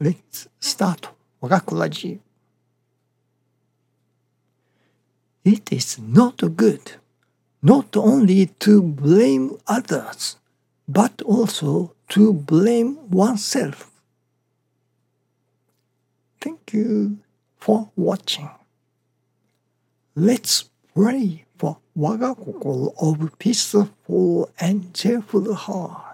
Let's start Wagakokology It is not good not only to blame others but also to blame oneself. Thank you for watching. Let's pray for 我が心 of peaceful and cheerful heart.